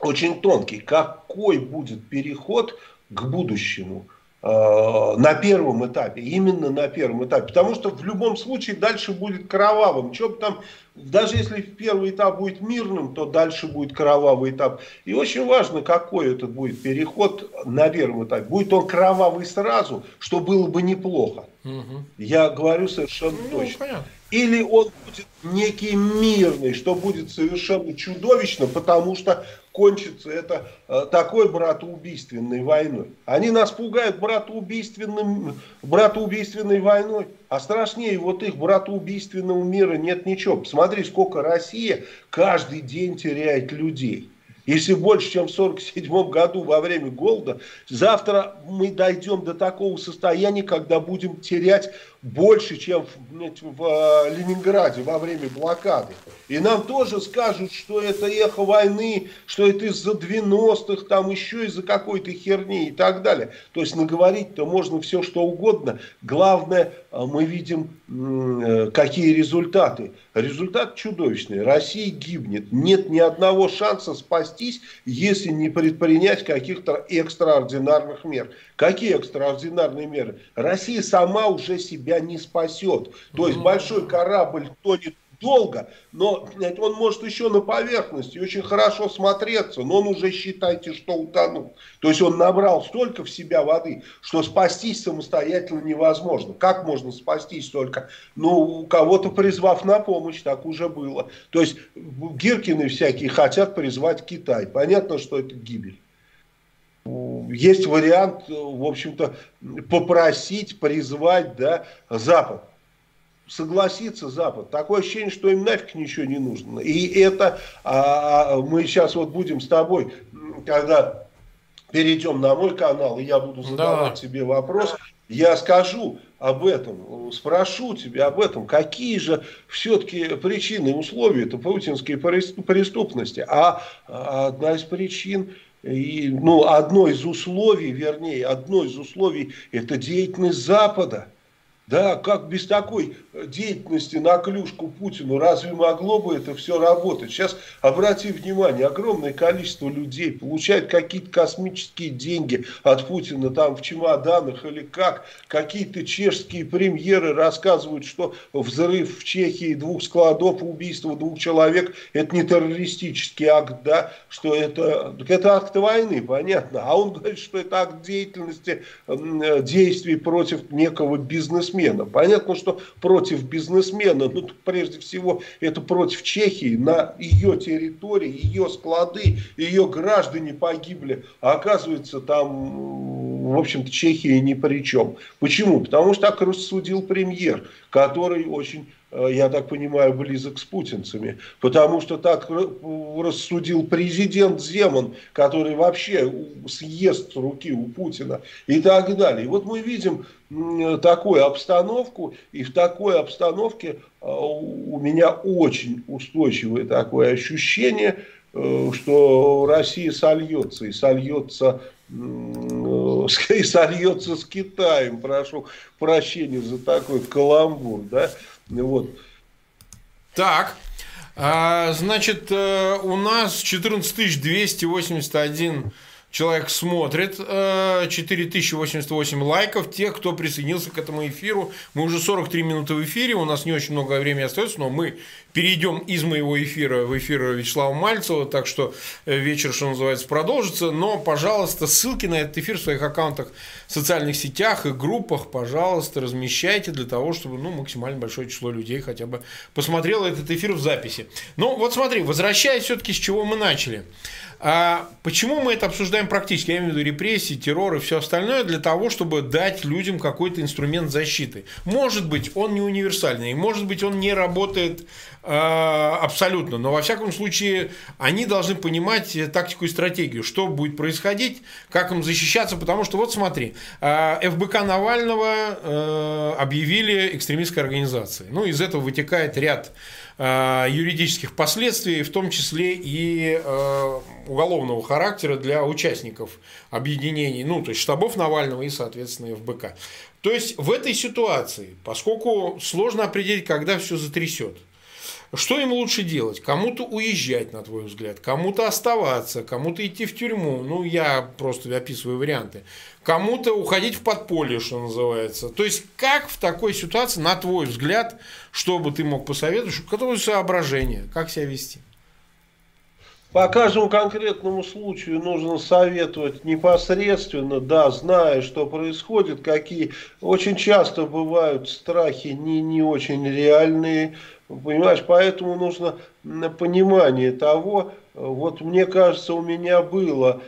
очень тонкий. Какой будет переход к будущему? Э, на первом этапе, именно на первом этапе, потому что в любом случае дальше будет кровавым, что бы там, даже если первый этап будет мирным, то дальше будет кровавый этап. И очень важно, какой этот будет переход на первом этапе. Будет он кровавый сразу, что было бы неплохо. Угу. Я говорю совершенно ну, точно. Понятно. или он будет некий мирный, что будет совершенно чудовищно, потому что кончится это э, такой братоубийственной войной. Они нас пугают братоубийственным, братоубийственной войной, а страшнее вот их братоубийственного мира нет ничего. Посмотри, сколько Россия каждый день теряет людей. Если больше, чем в 1947 году во время голода, завтра мы дойдем до такого состояния, когда будем терять больше, чем в, э, Ленинграде во время блокады. И нам тоже скажут, что это эхо войны, что это из-за 90-х, там еще из-за какой-то херни и так далее. То есть наговорить-то можно все, что угодно. Главное, э, мы видим, э, какие результаты. Результат чудовищный. Россия гибнет. Нет ни одного шанса спастись, если не предпринять каких-то экстраординарных мер. Какие экстраординарные меры? Россия сама уже себя не спасет. То есть большой корабль тонет долго, но он может еще на поверхности очень хорошо смотреться, но он уже считайте, что утонул. То есть он набрал столько в себя воды, что спастись самостоятельно невозможно. Как можно спастись только? Ну, кого-то призвав на помощь, так уже было. То есть Гиркины всякие хотят призвать Китай. Понятно, что это гибель есть вариант, в общем-то, попросить, призвать да, Запад. Согласится Запад. Такое ощущение, что им нафиг ничего не нужно. И это а, а, мы сейчас вот будем с тобой, когда перейдем на мой канал, и я буду задавать да. тебе вопрос, я скажу об этом, спрошу тебя об этом, какие же все-таки причины и условия это путинской преступности. А, а одна из причин и, ну, одно из условий, вернее, одно из условий – это деятельность Запада. Да, как без такой деятельности на клюшку Путину, разве могло бы это все работать? Сейчас, обрати внимание, огромное количество людей получают какие-то космические деньги от Путина там в чемоданах или как. Какие-то чешские премьеры рассказывают, что взрыв в Чехии двух складов, убийство двух человек, это не террористический акт, да, что это, это акт войны, понятно. А он говорит, что это акт деятельности, действий против некого бизнесмена. Понятно, что против бизнесмена, ну, прежде всего, это против Чехии, на ее территории, ее склады, ее граждане погибли, а оказывается, там, в общем-то, Чехия ни при чем. Почему? Потому что так рассудил премьер, который очень я так понимаю, близок с путинцами. Потому что так рассудил президент Земан, который вообще съест руки у Путина и так далее. И вот мы видим такую обстановку, и в такой обстановке э, у меня очень устойчивое такое ощущение, э, что Россия сольется, и сольется <laughs> и сольется с Китаем, прошу прощения за такой каламбур, да, вот. Так, а, значит, э, у нас 14 281 человек смотрит, 4088 э, лайков, тех, кто присоединился к этому эфиру. Мы уже 43 минуты в эфире, у нас не очень много времени остается, но мы перейдем из моего эфира в эфир Вячеслава Мальцева, так что э, вечер, что называется, продолжится. Но, пожалуйста, ссылки на этот эфир в своих аккаунтах в социальных сетях и группах, пожалуйста, размещайте для того, чтобы ну, максимально большое число людей хотя бы посмотрело этот эфир в записи. Ну, вот смотри, возвращаясь все-таки с чего мы начали. А почему мы это обсуждаем практически? Я имею в виду репрессии, террор и все остальное для того, чтобы дать людям какой-то инструмент защиты. Может быть, он не универсальный, может быть, он не работает э, абсолютно, но во всяком случае они должны понимать тактику и стратегию, что будет происходить, как им защищаться, потому что вот смотри, э, ФБК Навального э, объявили экстремистской организацией. Ну, из этого вытекает ряд Э, юридических последствий, в том числе и э, уголовного характера для участников объединений, ну, то есть штабов Навального и, соответственно, ФБК. То есть в этой ситуации, поскольку сложно определить, когда все затрясет, что им лучше делать? Кому-то уезжать, на твой взгляд, кому-то оставаться, кому-то идти в тюрьму. Ну, я просто описываю варианты. Кому-то уходить в подполье, что называется. То есть, как в такой ситуации, на твой взгляд, что бы ты мог посоветовать, какое соображение, как себя вести? По каждому конкретному случаю нужно советовать непосредственно, да, зная, что происходит, какие очень часто бывают страхи не, не очень реальные, понимаешь, поэтому нужно понимание того, вот мне кажется, у меня было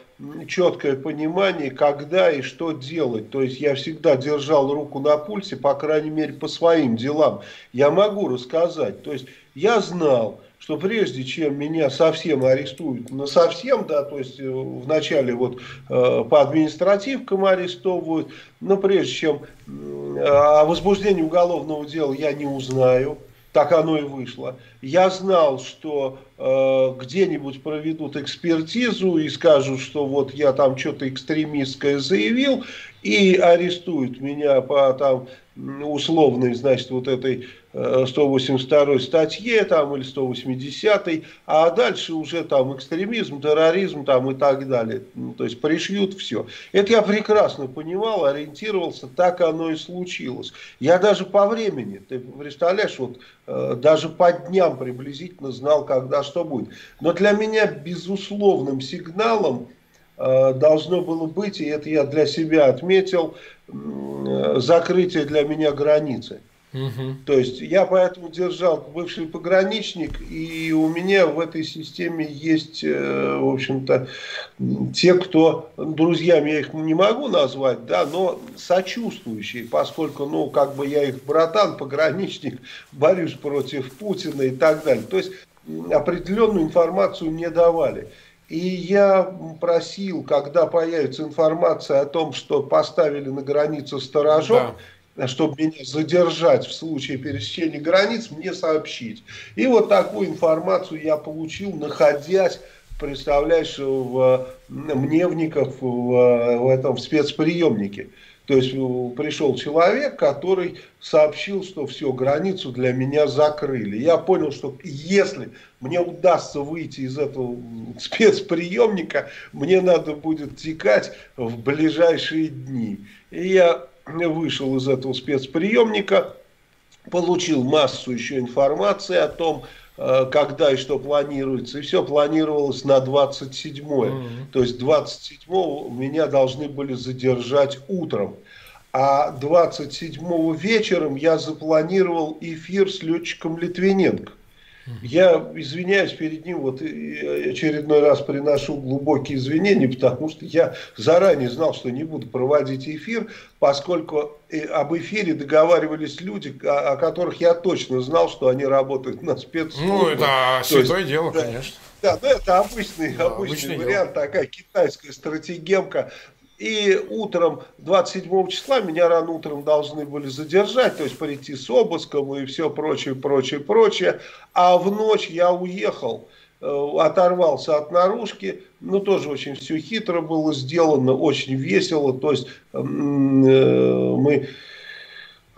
четкое понимание, когда и что делать. То есть я всегда держал руку на пульсе, по крайней мере, по своим делам. Я могу рассказать. То есть я знал, что прежде чем меня совсем арестуют, на совсем, да, то есть э, вначале вот э, по административкам арестовывают, но прежде чем э, о возбуждении уголовного дела я не узнаю, так оно и вышло. Я знал, что э, где-нибудь проведут экспертизу и скажут, что вот я там что-то экстремистское заявил, и арестуют меня по там условной, значит, вот этой 182 э, статье там или 180, а дальше уже там экстремизм, терроризм там и так далее. Ну, то есть пришьют все. Это я прекрасно понимал, ориентировался, так оно и случилось. Я даже по времени, ты представляешь, вот э, даже по дням приблизительно знал, когда что будет. Но для меня безусловным сигналом должно было быть, и это я для себя отметил, закрытие для меня границы. Угу. То есть я поэтому держал бывший пограничник, и у меня в этой системе есть, э, в общем-то, те, кто друзьями я их не могу назвать, да, но сочувствующие, поскольку, ну, как бы я их братан, пограничник, <laughs> борюсь против Путина и так далее. То есть определенную информацию мне давали. И я просил, когда появится информация о том, что поставили на границу сторожок, да. чтобы меня задержать в случае пересечения границ, мне сообщить. И вот такую информацию я получил, находясь, представляешь, в Мневников, в, в этом в спецприемнике. То есть э, пришел человек, который сообщил, что все, границу для меня закрыли. Я понял, что если мне удастся выйти из этого <laughs> спецприемника, мне надо будет текать в ближайшие дни. И я вышел из этого спецприемника, получил массу еще информации о том, когда и что планируется. И все планировалось на 27 -е. Mm -hmm. То есть 27 меня должны были задержать утром. А 27 вечером я запланировал эфир с летчиком Литвиненко. Я извиняюсь перед ним, вот очередной раз приношу глубокие извинения, <laughs> потому что я заранее знал, что не буду проводить эфир, поскольку об эфире договаривались люди, о, которых я точно знал, что они работают на спецслужбах. Ну, это святое есть, дело, да, конечно. Да, ну это обычный, да, обычный, обычный вариант, дело. такая китайская стратегемка. И утром 27 числа меня рано утром должны были задержать, то есть прийти с обыском и все прочее, прочее, прочее. А в ночь я уехал, э, оторвался от наружки, ну тоже очень все хитро было сделано, очень весело. То есть э, мы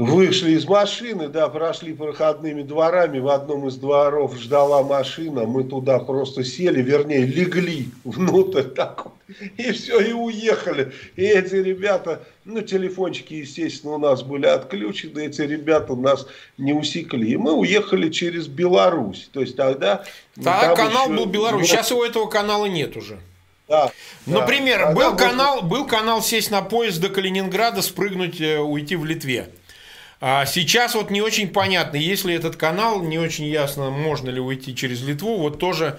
Вышли из машины, да, прошли проходными дворами, в одном из дворов ждала машина, мы туда просто сели, вернее, легли внутрь <laughs> так вот, и все, и уехали. И эти ребята, ну, телефончики, естественно, у нас были отключены, эти ребята нас не усекли. И мы уехали через Беларусь. То есть тогда... Да, канал еще... был Беларусь, сейчас у этого канала нет уже. Да, Например, да. был, канал, был канал сесть на поезд до Калининграда, спрыгнуть, э, уйти в Литве. А сейчас вот не очень понятно, если этот канал, не очень ясно, можно ли уйти через Литву. Вот тоже,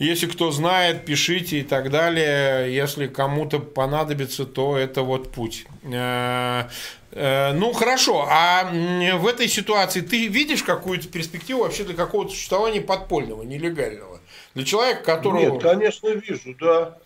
если кто знает, пишите и так далее. Если кому-то понадобится, то это вот путь. Э, э, ну хорошо, а в этой ситуации ты видишь какую-то перспективу вообще для какого-то существования подпольного, нелегального? Для человека, которого... Нет, конечно, вижу, да.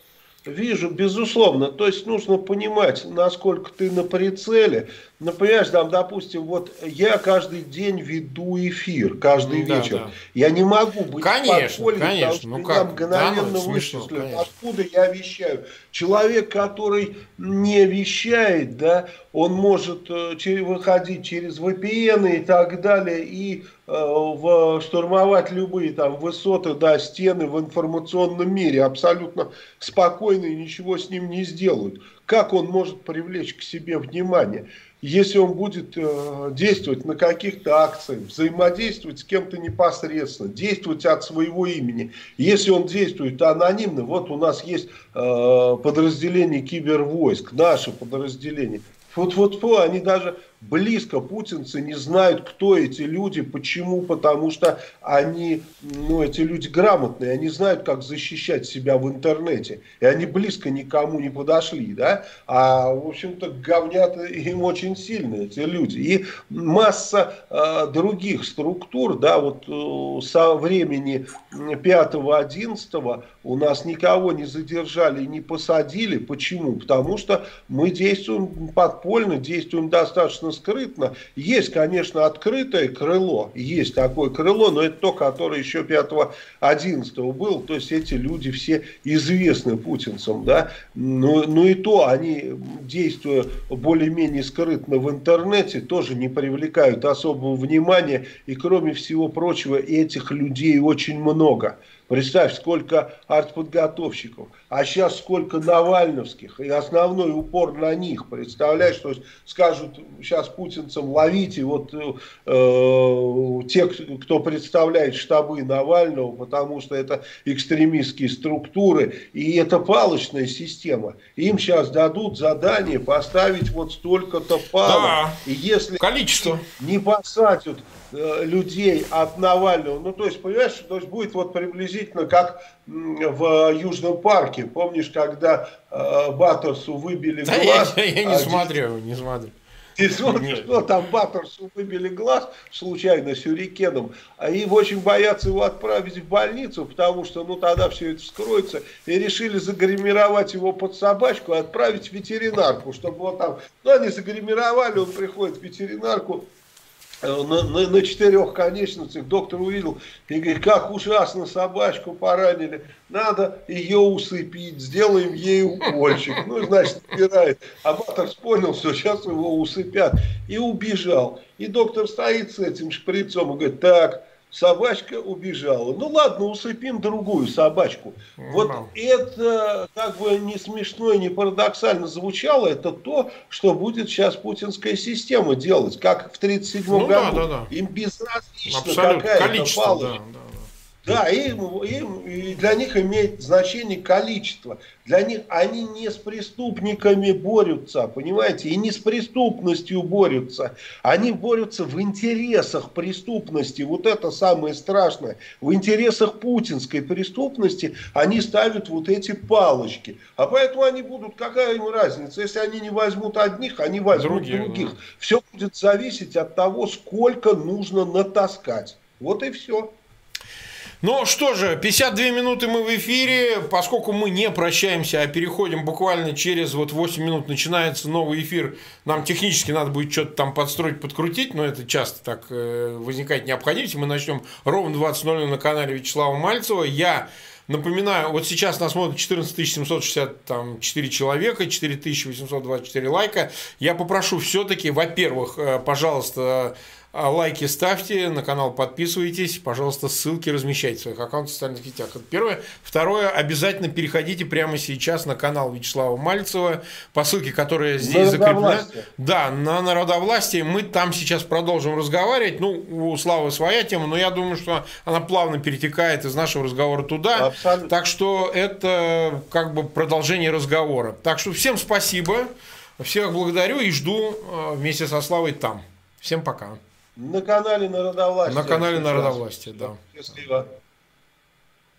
Вижу, безусловно. То есть нужно понимать, насколько ты на прицеле. Например, там, допустим, вот я каждый день веду эфир, каждый да, вечер. Да. Я не могу быть конечно, в конечно. потому что ну, меня мгновенно да, ну, вычислят. Откуда я вещаю? Человек, который не вещает, да, он может э, выходить через VPN и так далее, и э, в, штурмовать любые там высоты, да, стены в информационном мире абсолютно спокойно и ничего с ним не сделают. как он может привлечь к себе внимание? Если он будет э, действовать на каких-то акциях, взаимодействовать с кем-то непосредственно, действовать от своего имени. Если он действует анонимно, вот у нас есть э, подразделение кибервойск, наше подразделение. Вот-вот-вот, они даже близко путинцы не знают, кто эти люди, почему, потому что они, ну, эти люди грамотные, они знают, как защищать себя в интернете, и они близко никому не подошли, да, а, в общем-то, говнят им очень сильно эти люди, и масса э, других структур, да, вот э, со времени 5-11 у нас никого не задержали, не посадили, почему? Потому что мы действуем подпольно, действуем достаточно скрытно. Есть, конечно, открытое крыло, есть такое крыло, но это то, которое еще 5-11 был, то есть эти люди все известны путинцам, да, но, но и то они, действуя более-менее скрытно в интернете, тоже не привлекают особого внимания, и кроме всего прочего, этих людей очень много. Представь, сколько артподготовщиков, а сейчас сколько навальновских, и основной упор на них, представляешь, то есть скажут сейчас путинцам ловите вот э, те, кто представляет штабы Навального, потому что это экстремистские структуры, и это палочная система. Им сейчас дадут задание поставить вот столько-то палок, да. и если количество. не посадят Э, людей от Навального. Ну, то есть, понимаешь, то есть будет вот приблизительно как в Южном парке. Помнишь, когда э, Баттерсу выбили да глаз? Я, я, я не а смотрю, не смотрю. Ты смотришь, что там Баттерсу выбили глаз случайно сюрикеном, а им очень боятся его отправить в больницу, потому что ну тогда все это вскроется, и решили загримировать его под собачку и отправить в ветеринарку, чтобы вот там, ну они загримировали, он приходит в ветеринарку, Э, на, на, на четырех конечностях доктор увидел и говорит, как ужасно собачку поранили, надо ее усыпить, сделаем ей укольчик. Ну, значит, убирает. А Баттерс понял, что сейчас его усыпят. И убежал. И доктор стоит с этим шприцом и говорит, так, собачка убежала. Ну ладно, усыпим другую собачку. Ну, вот да. это как бы не смешно и не парадоксально звучало, это то, что будет сейчас путинская система делать, как в 1937 ну, году. Да, да, да. Им безразлично какая-то палочка. Да, да. Да, им, им, и для них имеет значение количество. Для них они не с преступниками борются, понимаете, и не с преступностью борются. Они борются в интересах преступности. Вот это самое страшное. В интересах путинской преступности они ставят вот эти палочки. А поэтому они будут, какая им разница, если они не возьмут одних, они возьмут Другие, других. Да. Все будет зависеть от того, сколько нужно натаскать. Вот и все. Ну что же, 52 минуты мы в эфире. Поскольку мы не прощаемся, а переходим буквально через вот 8 минут начинается новый эфир. Нам технически надо будет что-то там подстроить, подкрутить, но это часто так э, возникает необходимость. Мы начнем ровно 20.00 на канале Вячеслава Мальцева. Я Напоминаю, вот сейчас нас смотрит 14 764 человека, 4824 лайка. Я попрошу все-таки, во-первых, э, пожалуйста, лайки ставьте, на канал подписывайтесь, пожалуйста, ссылки размещайте в своих аккаунтах в социальных сетях. Это первое. Второе, обязательно переходите прямо сейчас на канал Вячеслава Мальцева по ссылке, которая здесь закреплена. Да, на народовластие. Мы там сейчас продолжим разговаривать. Ну, у Славы своя тема, но я думаю, что она плавно перетекает из нашего разговора туда. Абсолютно. Так что это как бы продолжение разговора. Так что всем спасибо. Всех благодарю и жду э, вместе со Славой там. Всем пока. На канале Народовластия. На канале Народовластия, да. Счастливо.